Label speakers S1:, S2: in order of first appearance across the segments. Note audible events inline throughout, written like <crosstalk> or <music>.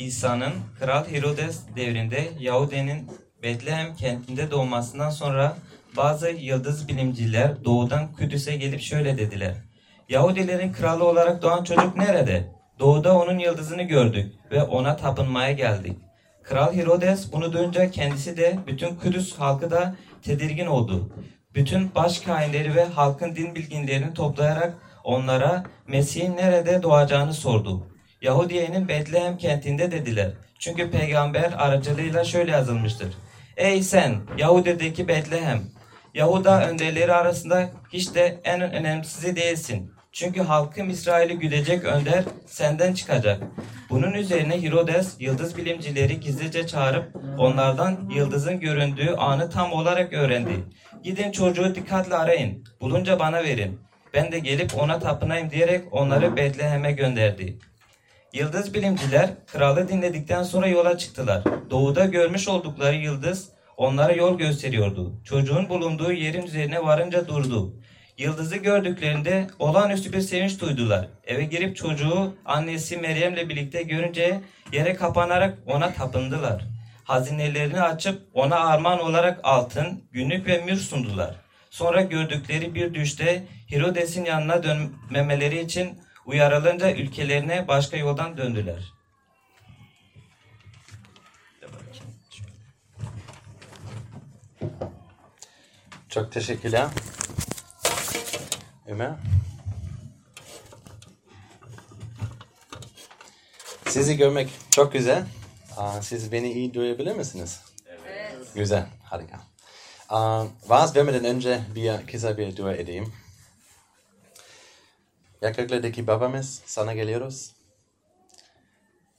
S1: İsa'nın Kral Herodes devrinde Yahudi'nin Betlehem kentinde doğmasından sonra bazı yıldız bilimciler doğudan Kudüs'e gelip şöyle dediler. Yahudilerin kralı olarak doğan çocuk nerede? Doğuda onun yıldızını gördük ve ona tapınmaya geldik. Kral Herodes bunu duyunca kendisi de bütün Kudüs halkı da tedirgin oldu. Bütün baş kainleri ve halkın din bilginlerini toplayarak onlara Mesih'in nerede doğacağını sordu. Yahudiye'nin Betlehem kentinde dediler. Çünkü peygamber aracılığıyla şöyle yazılmıştır. Ey sen Yahudi'deki Betlehem! Yahuda önderleri arasında hiç de en önemlisi değilsin. Çünkü halkım İsrail'i güdecek önder senden çıkacak. Bunun üzerine Herodes yıldız bilimcileri gizlice çağırıp onlardan yıldızın göründüğü anı tam olarak öğrendi. Gidin çocuğu dikkatle arayın. Bulunca bana verin. Ben de gelip ona tapınayım diyerek onları Betlehem'e gönderdi. Yıldız bilimciler kralı dinledikten sonra yola çıktılar. Doğuda görmüş oldukları yıldız onlara yol gösteriyordu. Çocuğun bulunduğu yerin üzerine varınca durdu. Yıldızı gördüklerinde olağanüstü bir sevinç duydular. Eve girip çocuğu annesi Meryem'le birlikte görünce yere kapanarak ona tapındılar. Hazinelerini açıp ona armağan olarak altın, günlük ve mür sundular. Sonra gördükleri bir düşte Herodes'in yanına dönmemeleri için uyarılınca ülkelerine başka yoldan döndüler.
S2: Çok teşekkürler. Ömer. Sizi görmek çok güzel. Aa, Siz beni iyi duyabilir misiniz? Evet. Güzel, harika. Aa, Vaaz vermeden önce bir kısa bir dua edeyim. Ya göklerdeki babamız sana geliyoruz.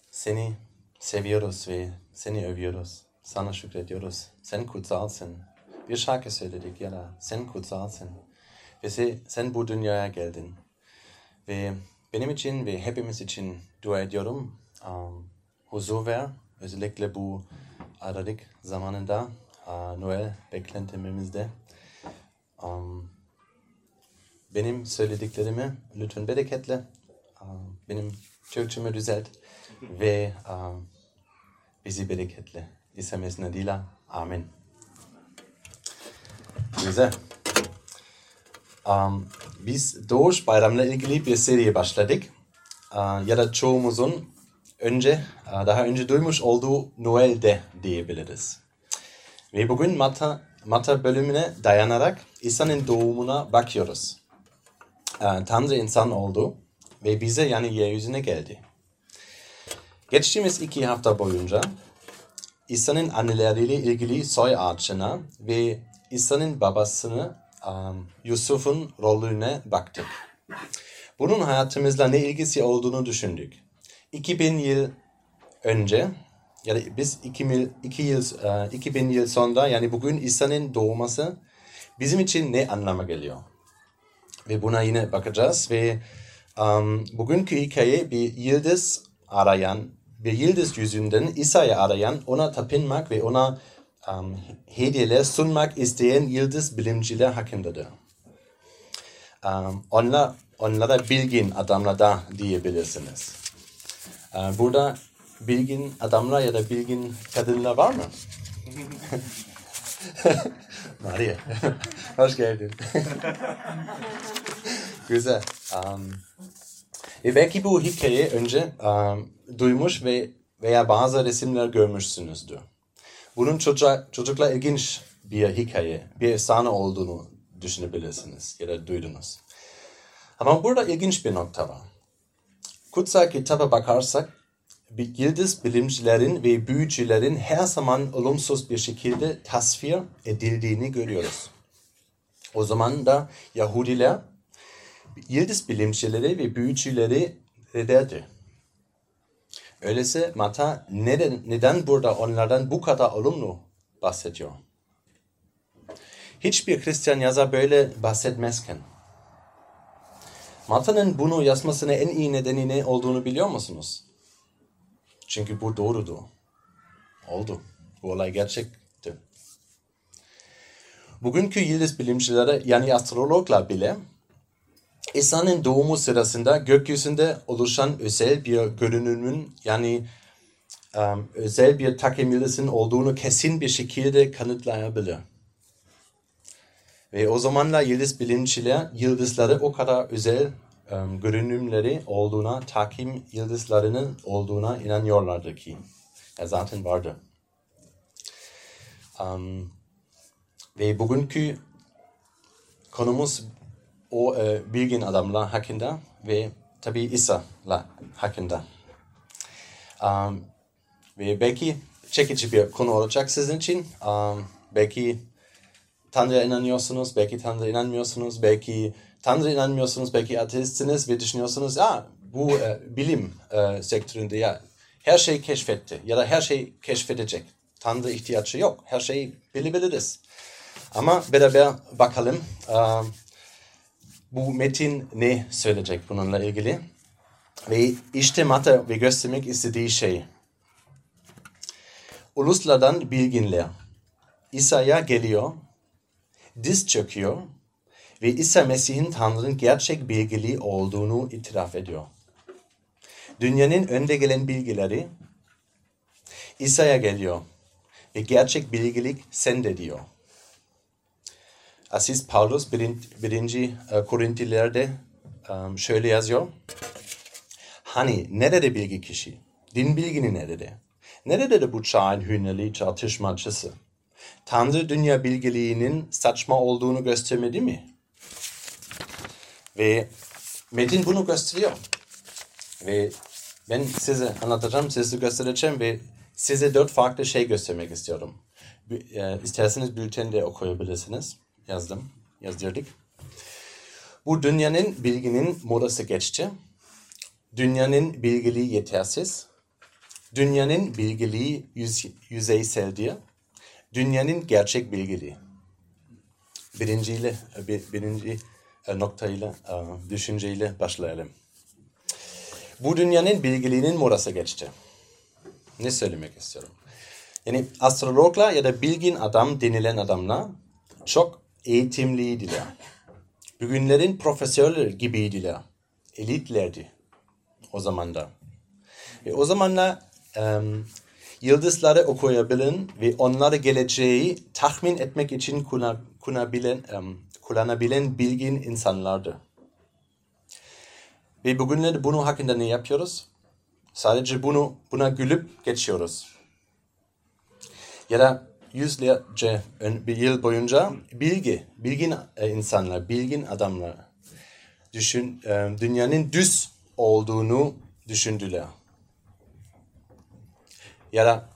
S2: Seni seviyoruz ve seni övüyoruz. Sana şükrediyoruz. Sen kutsalsın. Bir şarkı söyledik ya da sen kutsalsın. Ve se- sen bu dünyaya geldin. Ve benim için ve hepimiz için dua ediyorum. Um, huzur ver. Özellikle bu aralık zamanında. Uh, Noel beklentimizde. Um, benim söylediklerimi lütfen bereketle. Um, benim Türkçemi düzelt. Ve um, bizi bereketle. İsa Mesih'in adıyla. Amin. Güzel. Um, biz Doğuş Bayramı'yla ilgili bir seriye başladık. Uh, ya da çoğumuzun önce, uh, daha önce duymuş olduğu Noel'de diyebiliriz. Ve bugün Mata, Mata bölümüne dayanarak İsa'nın doğumuna bakıyoruz. Uh, Tanrı insan oldu ve bize yani yeryüzüne geldi. Geçtiğimiz iki hafta boyunca İsa'nın anneleriyle ilgili soy ağaçına ve İsa'nın babasını um, Yusuf'un rolüne baktık. Bunun hayatımızla ne ilgisi olduğunu düşündük. 2000 yıl önce ya da biz 2000, 2 yıl, uh, 2000 yıl sonra yani bugün İsa'nın doğması bizim için ne anlama geliyor? Ve buna yine bakacağız ve um, bugünkü hikaye bir yıldız arayan, bir yıldız yüzünden İsa'yı arayan, ona tapınmak ve ona um, hediyeler sunmak isteyen yıldız bilimciler hakkındadır. Um, onlar, onlara bilgin adamlar da diyebilirsiniz. Uh, burada bilgin adamlar ya da bilgin kadınlar var mı? <laughs> <laughs> Maria, <laughs> hoş geldin. <laughs> Güzel. Um, ve belki bu hikaye önce um, duymuş ve veya bazı resimler görmüşsünüzdür. Bunun çocuk, çocukla ilginç bir hikaye, bir efsane olduğunu düşünebilirsiniz ya da duydunuz. Ama burada ilginç bir nokta var. Kutsal kitaba bakarsak yıldız bilimcilerin ve büyücülerin her zaman olumsuz bir şekilde tasvir edildiğini görüyoruz. O zaman da Yahudiler yıldız bilimcileri ve büyücüleri reddederdi. Öyleyse Mata neden, neden burada onlardan bu kadar olumlu bahsediyor? Hiçbir Hristiyan yazar böyle bahsetmezken. Mata'nın bunu yazmasına en iyi nedeni ne olduğunu biliyor musunuz? Çünkü bu doğrudu. Oldu. Bu olay gerçekti. Bugünkü yıldız bilimcileri yani astrologlar bile İsa'nın doğumu sırasında gökyüzünde oluşan özel bir görünümün yani um, özel bir yıldızın olduğunu kesin bir şekilde kanıtlayabilir. Ve o zamanlar yıldız bilimciler yıldızları o kadar özel um, görünümleri olduğuna, takım yıldızlarının olduğuna inanıyorlardı ki. Ya zaten vardı. Um, ve bugünkü konumuz o e, bilgin adamlar hakkında ve tabi İsa'lar hakkında. Um, ve belki çekici bir konu olacak sizin için. Um, belki Tanrı'ya inanıyorsunuz, belki Tanrı'ya inanmıyorsunuz, belki Tanrı inanmıyorsunuz, belki ateistsiniz ve düşünüyorsunuz, ah, bu e, bilim e, sektöründe ya her şey keşfetti ya da her şey keşfedecek. Tanrı ihtiyacı yok. Her şeyi bilebiliriz. Ama beraber bakalım e, bu metin ne söyleyecek bununla ilgili. Ve işte Mata ve göstermek istediği şey. Uluslardan bilginler. İsa'ya geliyor, diz çöküyor ve İsa Mesih'in Tanrı'nın gerçek bilgili olduğunu itiraf ediyor. Dünyanın önde gelen bilgileri İsa'ya geliyor ve gerçek bilgilik sende diyor. Aziz Paulus birinci e, Korintliler'de e, şöyle yazıyor. Hani nerede bilgi kişi? Din bilgini nerede? Nerede de bu çağın hünerli tartışmacısı? Tanrı dünya bilgiliğinin saçma olduğunu göstermedi mi? Ve Metin bunu gösteriyor. Ve ben size anlatacağım, size göstereceğim ve size dört farklı şey göstermek istiyorum. E, isterseniz bültende okuyabilirsiniz. Yazdım, yazdırdık. Bu dünyanın bilginin modası geçti. Dünyanın bilgiliği yetersiz. Dünyanın bilgiliği yüz, yüzeyseldir. Dünyanın gerçek bilgiliği. Birinciyle, bir, birinci noktayla, düşünceyle başlayalım. Bu dünyanın bilgiliğinin modası geçti. Ne söylemek istiyorum? Yani astrologlar ya da bilgin adam denilen adamlar çok eğitimliydiler. Bugünlerin profesörler gibiydiler. Elitlerdi o zamanda. Ve o zamanlar um, yıldızları okuyabilen ve onları geleceği tahmin etmek için kullanabilen, kullanabilen bilgin insanlardı. Ve bugünlerde bunu hakkında ne yapıyoruz? Sadece bunu buna gülüp geçiyoruz. Ya da yüzlerce bir yıl boyunca bilgi, bilgin e, insanlar, bilgin adamlar düşün, e, dünyanın düz olduğunu düşündüler. Ya da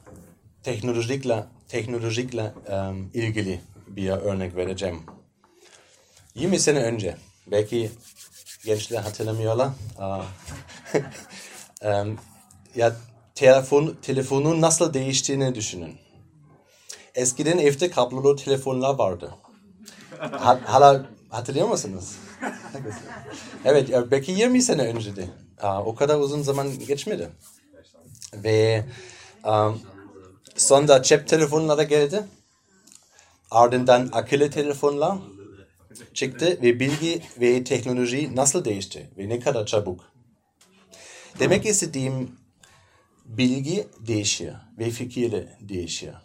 S2: teknolojikle, teknolojikle ilgili bir örnek vereceğim. 20 sene önce, belki gençler hatırlamıyorlar. <laughs> ya telefon, telefonun nasıl değiştiğini düşünün. Eskiden evde kablolu telefonlar vardı. Hala hatırlıyor musunuz? <laughs> evet, belki 20 sene önceydi. O kadar uzun zaman geçmedi. Ve um, sonra cep telefonları geldi. Ardından akıllı telefonlar çıktı ve bilgi ve teknoloji nasıl değişti ve ne kadar çabuk. Demek istediğim bilgi değişiyor ve fikir değişiyor.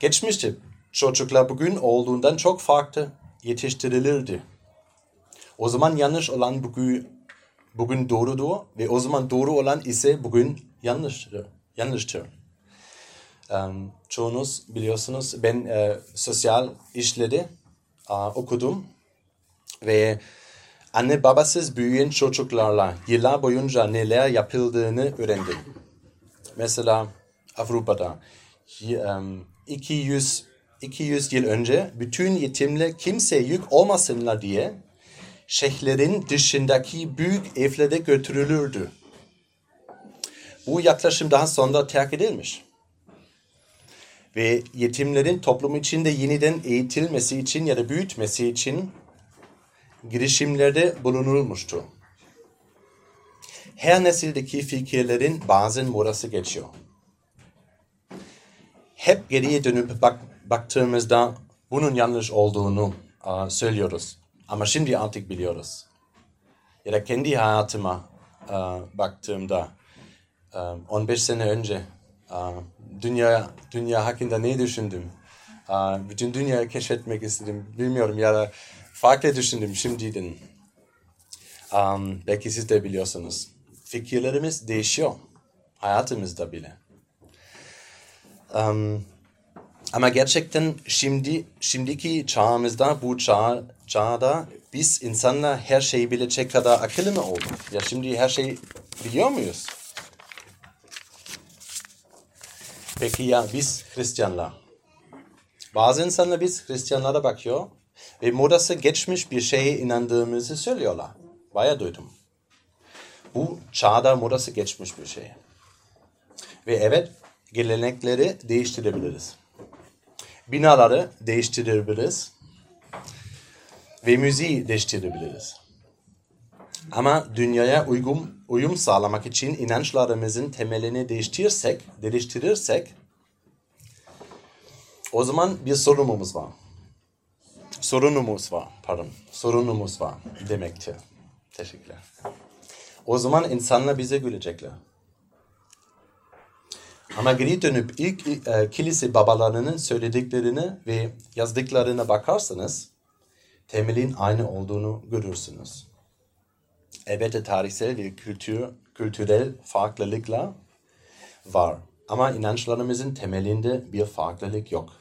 S2: Geçmişte çocuklar bugün olduğundan çok farklı yetiştirilirdi. O zaman yanlış olan bugün, bugün doğrudur ve o zaman doğru olan ise bugün yanlıştır. yanlıştır. Um, çoğunuz biliyorsunuz ben e, sosyal işleri okudum ve anne babasız büyüyen çocuklarla yıllar boyunca neler yapıldığını öğrendim. Mesela Avrupa'da um, 200 200 yıl önce bütün yetimler kimse yük olmasınlar diye şehirlerin dışındaki büyük evlere götürülürdü. Bu yaklaşım daha sonra terk edilmiş. Ve yetimlerin toplum içinde yeniden eğitilmesi için ya da büyütmesi için girişimlerde bulunulmuştu. Her nesildeki fikirlerin bazen morası geçiyor. Hep geriye dönüp bak, baktığımızda bunun yanlış olduğunu uh, söylüyoruz. Ama şimdi artık biliyoruz. Ya da kendi hayatıma uh, baktığımda um, 15 sene önce dünya dünya hakkında ne düşündüm? Bütün dünyayı keşfetmek istedim. Bilmiyorum ya da farklı düşündüm şimdiden. Belki siz de biliyorsunuz. Fikirlerimiz değişiyor. Hayatımızda bile. Ama gerçekten şimdi şimdiki çağımızda bu çağ, çağda biz insanlar her şeyi bilecek kadar akıllı mı olduk? Ya şimdi her şeyi biliyor muyuz? Peki ya biz Hristiyanlar? Bazı insanlar biz Hristiyanlara bakıyor ve modası geçmiş bir şeye inandığımızı söylüyorlar. Bayağı duydum. Bu çağda modası geçmiş bir şey. Ve evet gelenekleri değiştirebiliriz. Binaları değiştirebiliriz. Ve müziği değiştirebiliriz. Ama dünyaya uyum, uyum sağlamak için inançlarımızın temelini değiştirirsek, değiştirirsek o zaman bir sorunumuz var. Sorunumuz var, pardon. Sorunumuz var demektir. Teşekkürler. O zaman insanlar bize gülecekler. Ama geri dönüp ilk e, kilise babalarının söylediklerini ve yazdıklarına bakarsanız temelin aynı olduğunu görürsünüz. Elbette tarihsel ve kültür, kültürel farklılıklar var. Ama inançlarımızın temelinde bir farklılık yok.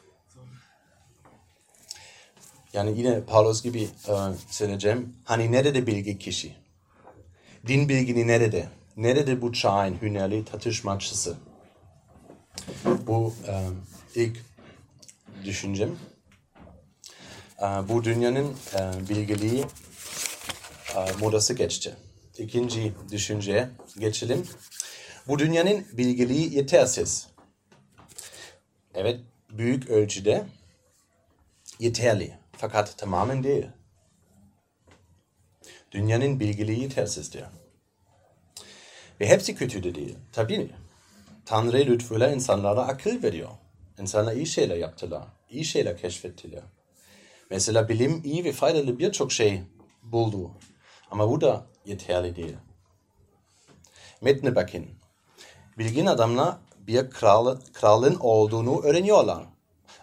S2: Yani yine Paulus gibi e, söyleyeceğim. Hani nerede bilgi kişi? Din bilgini nerede? Nerede bu çağın hünerli tartışmacısı? Bu e, ilk düşüncem. E, bu dünyanın e, bilgiliği e, modası geçti. İkinci düşünceye geçelim. Bu dünyanın bilgiliği yetersiz. Evet, büyük ölçüde yeterli. Fakat tamamen değil. Dünyanın bilgiliği yetersizdir. Ve hepsi kötü de değil. Tabii Tanrı lütfuyla insanlara akıl veriyor. İnsanlar iyi şeyler yaptılar. iyi şeyler keşfettiler. Mesela bilim iyi ve faydalı birçok şey buldu. Ama bu da yeterli değil. Metne. Bilgin adamlar bir kral, kralın olduğunu öğreniyorlar.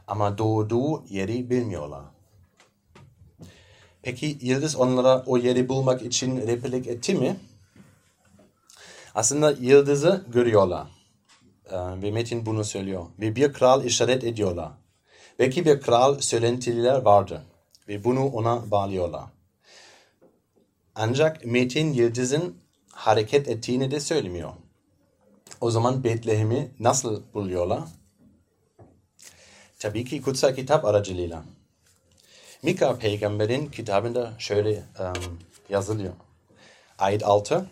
S2: Ama doğduğu yeri bilmiyorlar. Peki Yıldız onlara o yeri bulmak için replik etti mi? Aslında Yıldız'ı görüyorlar. Ee, ve Metin bunu söylüyor. Ve bir kral işaret ediyorlar. Belki bir kral söylentiler vardı. Ve bunu ona bağlıyorlar. Ancak Metin Yıldız'ın hareket ettiğini de söylemiyor. O zaman Betlehem'i nasıl buluyorlar? Tabii ki kutsal kitap aracılığıyla. Mika peygamberin kitabında şöyle um, yazılıyor. Ayet 6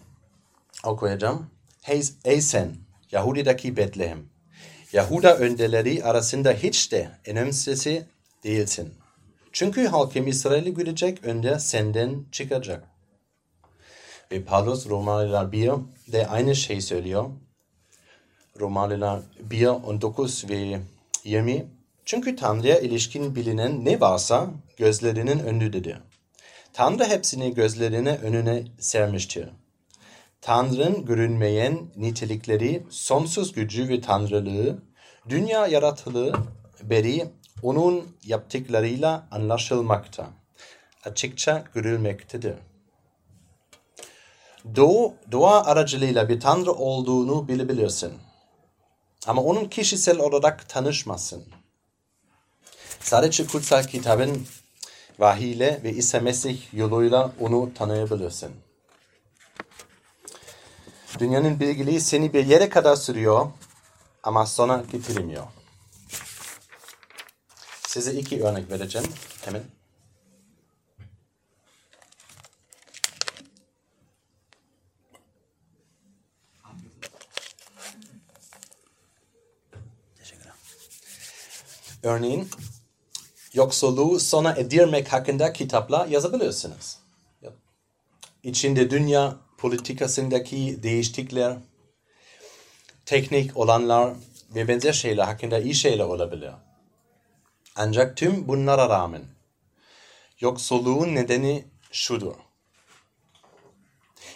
S2: okuyacağım. Ey sen Yahudi'deki Betlehem. Yahuda önderleri arasında hiç de önemsesi değilsin. Çünkü halkım İsrail'i görecek önde senden çıkacak. Ve Paulus Romalılar 1 de aynı şey söylüyor. Romalılar 1, 19 ve 20 çünkü Tanrı'ya ilişkin bilinen ne varsa gözlerinin önündedir. Tanrı hepsini gözlerine önüne sermiştir. Tanrı'nın görünmeyen nitelikleri, sonsuz gücü ve tanrılığı, dünya yaratılığı beri onun yaptıklarıyla anlaşılmakta, açıkça görülmektedir. Doğu, dua aracılığıyla bir tanrı olduğunu bilebilirsin. Ama onun kişisel olarak tanışmasın. Sadece kutsal kitabın vahiyle ve İsa Mesih yoluyla onu tanıyabilirsin. Dünyanın bilgiliği seni bir yere kadar sürüyor ama sona getirmiyor. Size iki örnek vereceğim hemen. Örneğin yoksulluğu sona edirmek hakkında kitaplar yazabilirsiniz. İçinde dünya politikasındaki değişiklikler, teknik olanlar ve benzer şeyler hakkında iyi şeyler olabilir. Ancak tüm bunlara rağmen yoksulluğun nedeni şudur.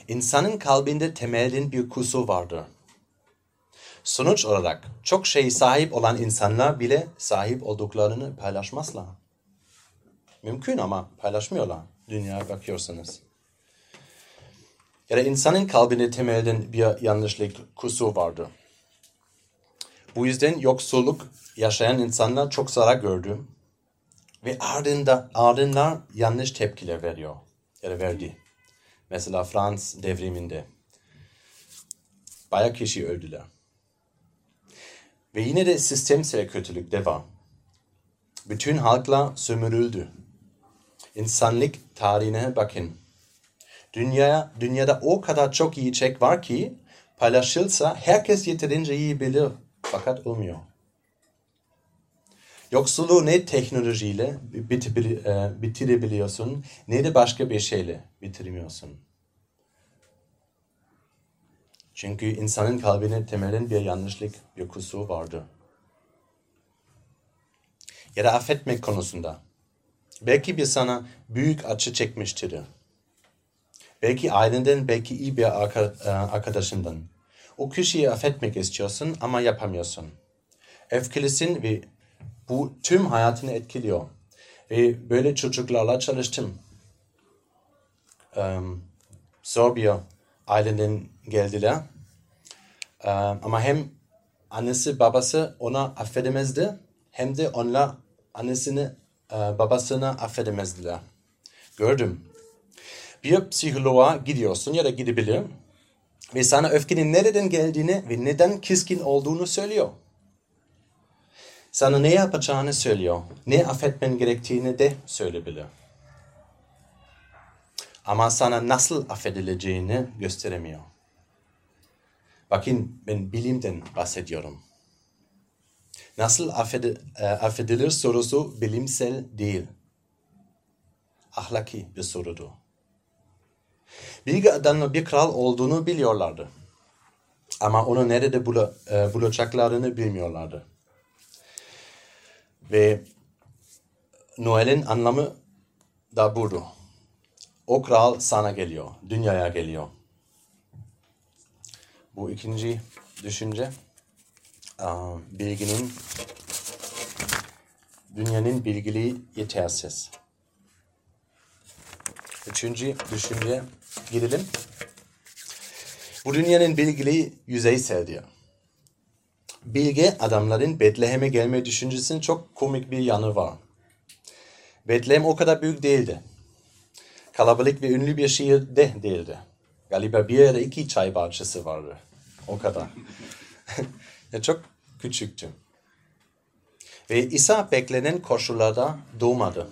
S2: İnsanın kalbinde temelin bir kusur vardır. Sonuç olarak çok şey sahip olan insanlar bile sahip olduklarını paylaşmazlar. Mümkün ama paylaşmıyorlar dünyaya bakıyorsanız. Ya da insanın kalbinde temelden bir yanlışlık, kusur vardı. Bu yüzden yoksulluk yaşayan insanlar çok zarar gördü. Ve ardında, ardından yanlış tepkiler veriyor. Ya da verdi. Mesela Frans devriminde. Bayağı kişi öldüler. Ve yine de sistemsel kötülük devam. Bütün halklar sömürüldü. İnsanlık tarihine bakın. Dünya, dünyada o kadar çok yiyecek var ki paylaşılsa herkes yeterince yiyebilir fakat olmuyor. Yoksulluğu ne teknolojiyle e, bitirebiliyorsun ne de başka bir şeyle bitiremiyorsun. Çünkü insanın kalbine temelin bir yanlışlık, bir kusur vardı. Ya da affetmek konusunda. Belki bir sana büyük acı çekmiştir. Belki ailenden, belki iyi bir e, arkadaşından. O kişiyi affetmek istiyorsun ama yapamıyorsun. Öfkelisin ve bu tüm hayatını etkiliyor. Ve böyle çocuklarla çalıştım. Um, zor bir aileden geldiler. Um, ama hem annesi babası ona affedemezdi hem de onlar annesini e, babasını affedemezdiler. Gördüm. Bir psikoloğa gidiyorsun ya da gidebilir ve sana öfkenin nereden geldiğini ve neden kiskin olduğunu söylüyor. Sana ne yapacağını söylüyor. Ne affetmen gerektiğini de söyleyebilir. Ama sana nasıl affedileceğini gösteremiyor. Bakın ben bilimden bahsediyorum. Nasıl affedi, e, affedilir sorusu bilimsel değil. Ahlaki bir sorudur. Bilgi adamlar bir kral olduğunu biliyorlardı. Ama onu nerede bula, e, bulacaklarını bilmiyorlardı. Ve Noel'in anlamı da budur. O kral sana geliyor, dünyaya geliyor. Bu ikinci düşünce. Bilginin, dünyanın bilgiliği yetersiz. Üçüncü düşünce gidelim. Bu dünyanın bilgiliği yüzeyseldir. Bilge adamların Betlehem'e gelme düşüncesinin çok komik bir yanı var. Betlehem o kadar büyük değildi. Kalabalık ve ünlü bir şehir de değildi. Galiba bir ya da iki çay bahçesi vardı. O kadar. <laughs> ya çok küçüktü. Ve İsa beklenen koşullarda doğmadı.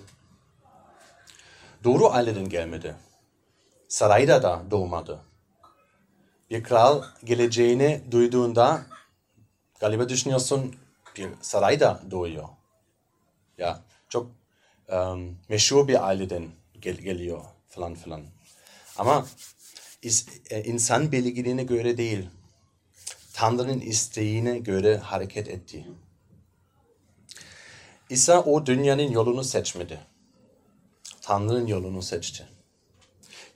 S2: Doğru aileden gelmedi. Sarayda da doğmadı. Bir kral geleceğini duyduğunda galiba düşünüyorsun bir sarayda doğuyor. Ya çok um, meşhur bir aileden gel geliyor falan falan. Ama e, insan bilgiliğine göre değil. Tanrı'nın isteğine göre hareket etti. İsa o dünyanın yolunu seçmedi. Tanrı'nın yolunu seçti.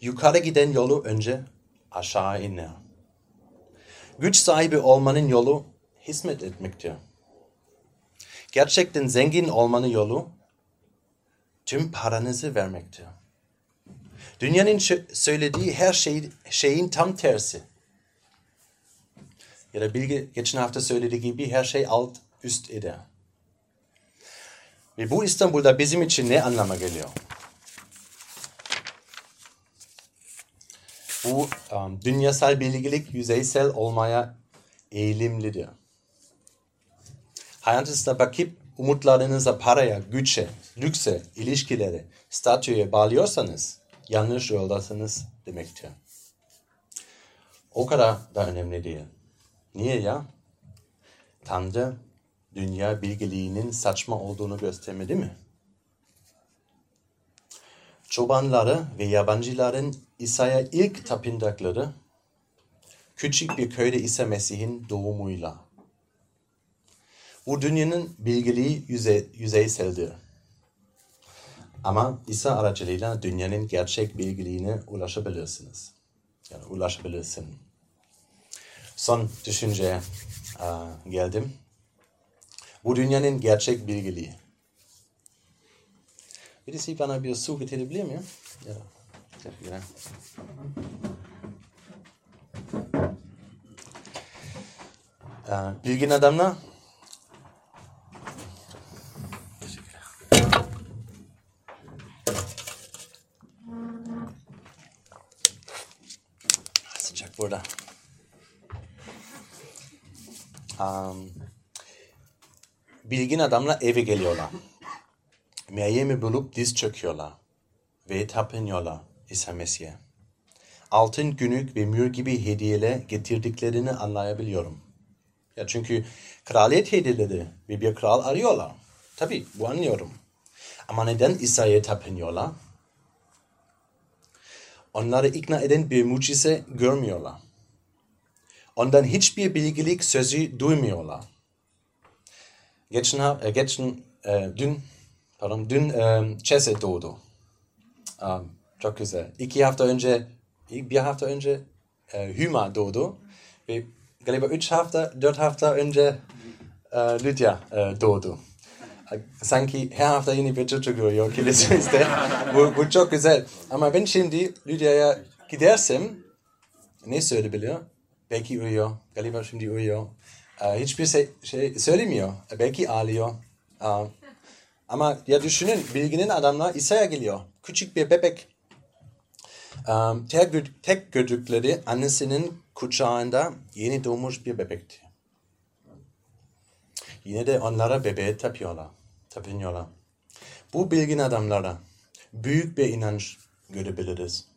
S2: Yukarı giden yolu önce aşağı iner. Güç sahibi olmanın yolu hizmet etmektir. Gerçekten zengin olmanın yolu tüm paranızı vermektir. Dünyanın söylediği her şey, şeyin tam tersi. Ya da Bilge geçen hafta söylediği gibi her şey alt üst eder. Ve bu İstanbul'da bizim için ne anlama geliyor? Bu um, dünyasal bilgilik yüzeysel olmaya eğilimlidir. Hayatınızda bakıp umutlarınızı paraya, güçe, lükse, ilişkilere, statüye bağlıyorsanız yanlış yoldasınız demektir. O kadar da önemli değil. Niye ya? Tanrı dünya bilgiliğinin saçma olduğunu göstermedi mi? Çobanları ve yabancıların İsa'ya ilk tapındakları küçük bir köyde İsa Mesih'in doğumuyla. Bu dünyanın bilgiliği yüze, yüzeyseldir. Ama İsa aracılığıyla dünyanın gerçek bilgiliğine ulaşabilirsiniz. Yani ulaşabilirsin. Son düşünce e, geldim. Bu dünyanın gerçek bilgiliği. Birisi bana bir su getirebilir mi? Ya, teşekkürler. Bilgin adamla burada. Um, bilgin adamla eve geliyorlar. Meryem'i bulup diz çöküyorlar ve tapınıyorlar İsa Mesih'e. Altın günlük ve mür gibi hediyeler getirdiklerini anlayabiliyorum. Ya çünkü kraliyet hediyeleri ve bir kral arıyorlar. Tabii bu anlıyorum. Ama neden İsa'ya tapınıyorlar? Onları ikna eden bir mucize görmüyorlar. Ondan hiçbir bilgilik sözü duymuyorlar. Geçen, e, geçen e, dün, pardon, dün e, Chese doğdu. Um, çok güzel. İki hafta önce, bir hafta önce e, Hüma doğdu. Ve galiba üç hafta, dört hafta önce e, Lydia e, doğdu. Sanki her hafta yeni bir çocuk oluyor kilisemizde. <laughs> bu, bu çok güzel. Ama ben şimdi Lydia'ya gidersem ne söyleyebiliyor? Belki uyuyor. Galiba şimdi uyuyor. Hiçbir şey, şey söylemiyor. Belki ağlıyor. Ama ya düşünün bilginin adamlar İsa'ya geliyor. Küçük bir bebek. Tek, tek gördükleri annesinin kucağında yeni doğmuş bir bebekti. Yine de onlara bebeğe tapıyorlar. Tapınıyorlar. Bu bilgin adamlara büyük bir inanç görebiliriz.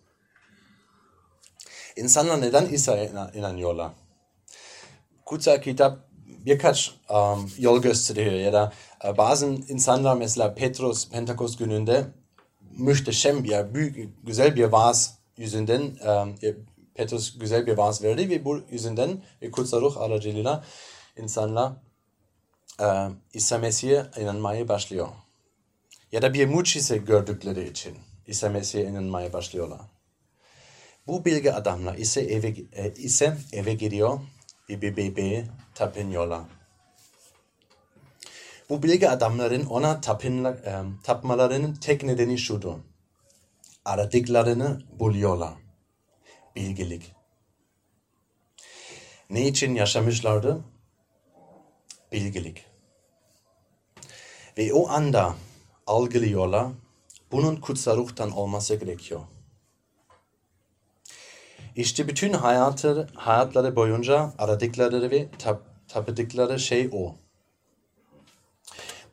S2: İnsanlar neden İsa'ya inan- inanıyorlar? kutsal kitap birkaç um, yol gösteriyor ya da e, bazı insanlar mesela Petrus Pentekost gününde muhteşem bir büyük güzel bir vaaz yüzünden um, e, Petrus güzel bir vaaz verdi ve bu yüzünden ve kutsal ruh aracılığıyla insanlar e, İsa Mesih'e inanmaya başlıyor. Ya da bir mucize gördükleri için İsa Mesih'e inanmaya başlıyorlar. Bu bilgi adamlar ise eve, e, ise eve gidiyor ve bir bebeğe tapınıyorlar. Bu bilgi adamların ona tapınla, e, tapmalarının tek nedeni şudur. Aradıklarını buluyorlar. Bilgilik. Ne için yaşamışlardı? Bilgilik. Ve o anda algılıyorlar, bunun kutsal ruhtan olması gerekiyor. İşte bütün hayatı, hayatları boyunca aradıkları ve tap, tapıdıkları şey o.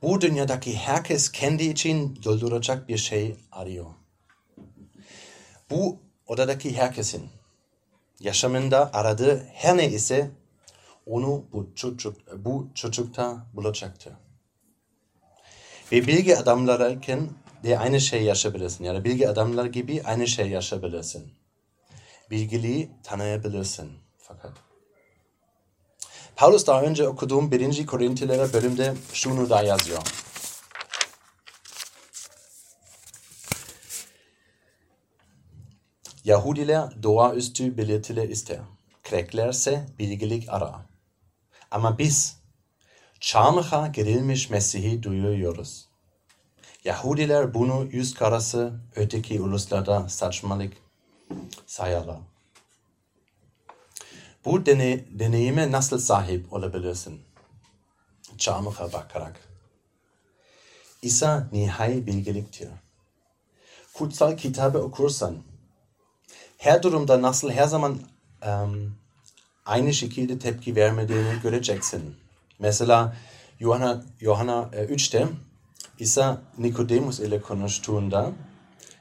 S2: Bu dünyadaki herkes kendi için dolduracak bir şey arıyor. Bu odadaki herkesin yaşamında aradığı her ne ise onu bu çocuk, bu çocukta bulacaktır. Ve bilgi adamlarken de aynı şey yaşayabilirsin. Yani bilgi adamlar gibi aynı şey yaşayabilirsin bilgiliği tanıyabilirsin fakat. Paulus daha önce okuduğum 1. Korintilere bölümde şunu da yazıyor. Yahudiler doğaüstü belirtiler ister. Greklerse bilgilik arar. Ama biz çarmıha gerilmiş Mesih'i duyuyoruz. Yahudiler bunu yüz karası öteki uluslarda saçmalık sayarlar. Bu dene, deneyime nasıl sahip olabilirsin? Çarmıha bakarak. İsa nihai bilgeliktir. Kutsal kitabı okursan, her durumda nasıl her zaman em, aynı şekilde tepki vermediğini göreceksin. Mesela Johanna, Johanna e, 3'te İsa Nikodemus ile konuştuğunda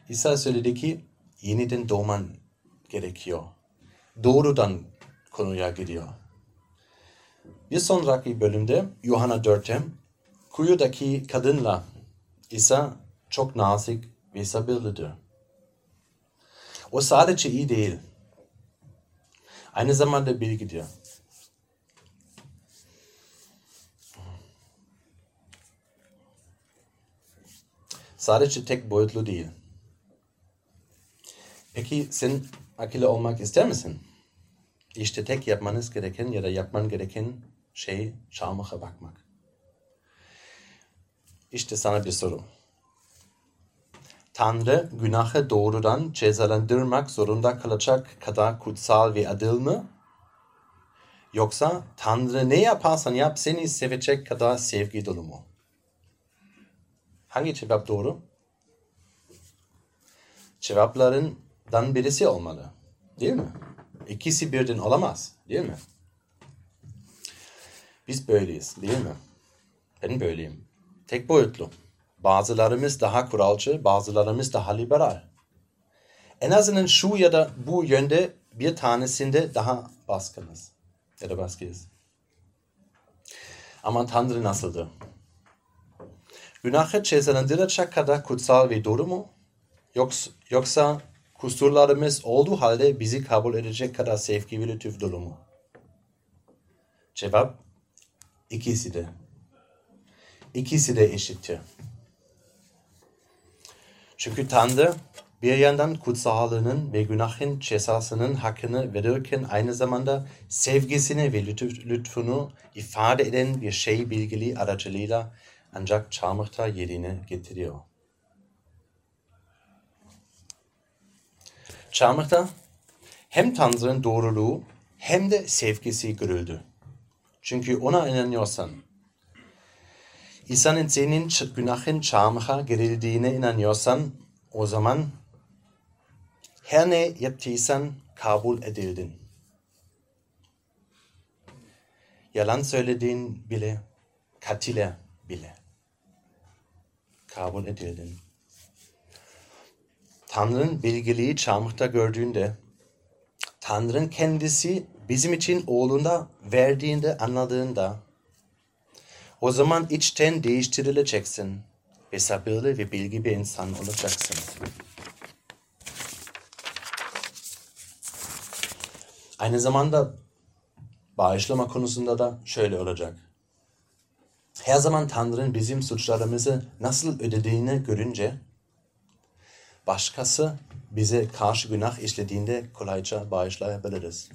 S2: İsa söyledi ki yeniden doğman gerekiyor. Doğrudan konuya gidiyor. Bir sonraki bölümde Yuhanna 4'te kuyudaki kadınla İsa çok nazik ve sabırlıdır. O sadece iyi değil. Aynı zamanda bilgidir. Sadece tek boyutlu değil. Peki sen akıllı olmak ister misin? İşte tek yapmanız gereken ya da yapman gereken şey çarmıha bakmak. İşte sana bir soru. Tanrı günahı doğrudan cezalandırmak zorunda kalacak kadar kutsal ve adil mi? Yoksa Tanrı ne yaparsan yap seni sevecek kadar sevgi dolu mu? Hangi cevap doğru? Cevaplarından birisi olmalı. Değil mi? İkisi birden olamaz. Değil mi? Biz böyleyiz. Değil mi? Ben böyleyim. Tek boyutlu. Bazılarımız daha kuralcı, bazılarımız daha liberal. En azından şu ya da bu yönde bir tanesinde daha baskınız. Ya da baskıyız. Ama Tanrı nasıldı? Günahı cezalandıracak kadar kutsal ve doğru mu? Yoksa, yoksa kusurlarımız olduğu halde bizi kabul edecek kadar sevgi ve lütuf dolu mu? Cevap ikisi de. İkisi de eşittir. Çünkü Tanrı bir yandan kutsallığının ve günahın cezasının hakkını verirken aynı zamanda sevgisini ve lütfunu ifade eden bir şey bilgili aracılığıyla ancak çarmıhta yerine getiriyor. Çarmıhta hem Tanrı'nın doğruluğu hem de sevgisi görüldü. Çünkü ona inanıyorsan, İsa'nın senin günahın çarmıha gerildiğine inanıyorsan, o zaman her ne yaptıysan kabul edildin. Yalan söylediğin bile, katile bile kabul edildin. Tanrı'nın bilgiliği çarmıhta gördüğünde, Tanrı'nın kendisi bizim için oğlunda verdiğinde anladığında, o zaman içten değiştirileceksin ve sabırlı ve bilgi bir insan olacaksın. Aynı zamanda bağışlama konusunda da şöyle olacak. Her zaman Tanrı'nın bizim suçlarımızı nasıl ödediğini görünce, başkası bize karşı günah işlediğinde kolayca bağışlayabiliriz.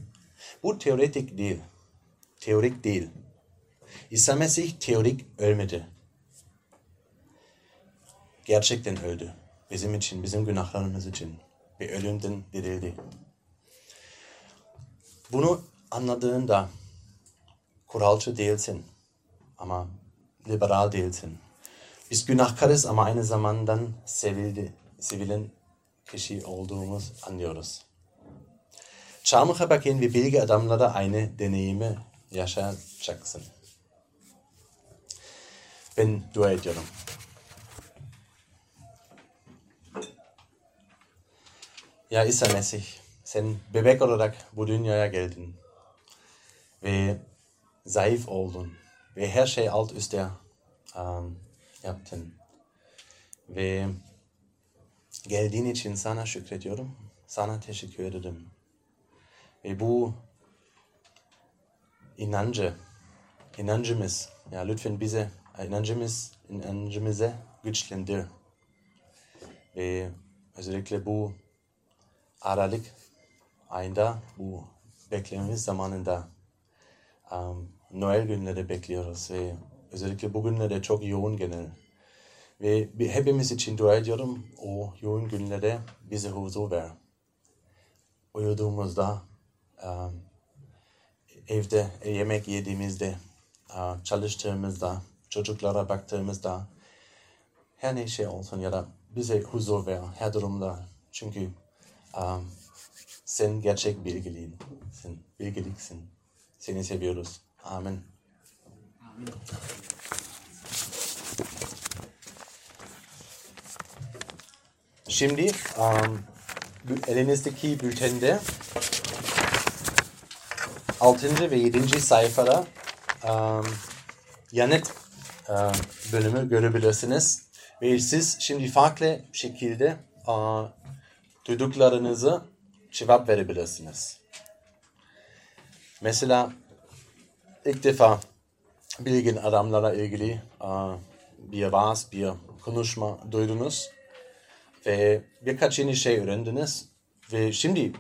S2: Bu teoretik değil. Teorik değil. İsa Mesih teorik ölmedi. Gerçekten öldü. Bizim için, bizim günahlarımız için. Ve ölümden dirildi. Bunu anladığında kuralcı değilsin. Ama liberal değilsin. Biz günahkarız ama aynı zamanda sevildi, sevilen kişi olduğumuz anlıyoruz. Çarmıha bakın ve bilgi adamlara aynı deneyimi yaşayacaksın. Ben dua ediyorum. Ya İsa Mesih, sen bebek olarak bu dünyaya geldin. Ve zayıf oldun. Ve her şey alt üstte um, yaptın. Ve geldiğin için sana şükrediyorum. Sana teşekkür ederim. Ve bu inancı, inancımız, ya lütfen bize inancımız, inancımızı güçlendir. Ve özellikle bu Aralık ayında, bu beklediğimiz zamanında um, Noel günleri bekliyoruz ve özellikle bugünlerde çok yoğun genel. Ve hepimiz için dua ediyorum o yoğun günlerde bize huzur ver. Uyuduğumuzda, um, evde yemek yediğimizde, çalıştığımızda, çocuklara baktığımızda her ne şey olsun ya da bize huzur ver her durumda. Çünkü sen gerçek bilgilisin. Sen bilgeliksin. Seni seviyoruz. Amen. Amen. Şimdi um, elinizdeki bültende 6. ve 7. sayfada um, yanıt um, bölümü görebilirsiniz. Ve siz şimdi farklı şekilde uh, duyduklarınızı cevap verebilirsiniz. Mesela ilk defa bilgin adamlara ilgili uh, bir vaaz, bir konuşma duydunuz ve birkaç yeni şey öğrendiniz ve şimdi